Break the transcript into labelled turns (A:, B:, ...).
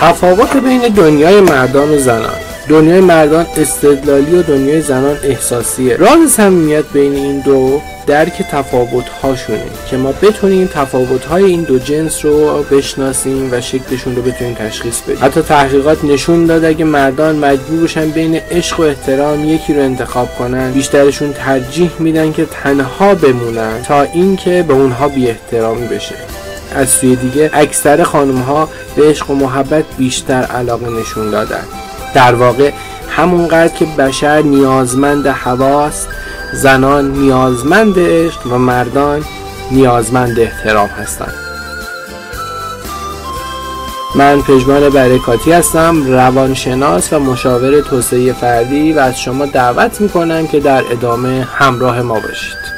A: تفاوت بین دنیای مردان و زنان. دنیای مردان استدلالی و دنیای زنان احساسیه. راز صمیمیت بین این دو درک تفاوت هاشونه که ما بتونیم تفاوت های این دو جنس رو بشناسیم و شکلشون رو بتونیم تشخیص بدیم. حتی تحقیقات نشون داد اگه مردان مجبور بشن بین عشق و احترام یکی رو انتخاب کنن بیشترشون ترجیح میدن که تنها بمونن تا اینکه به اونها بی احترامی بشه. از سوی دیگه اکثر خانم ها به عشق و محبت بیشتر علاقه نشون دادن. در واقع همونقدر که بشر نیازمند هواست زنان نیازمند عشق و مردان نیازمند احترام هستند. من پژمان برکاتی هستم روانشناس و مشاور توسعه فردی و از شما دعوت می‌کنم که در ادامه همراه ما باشید.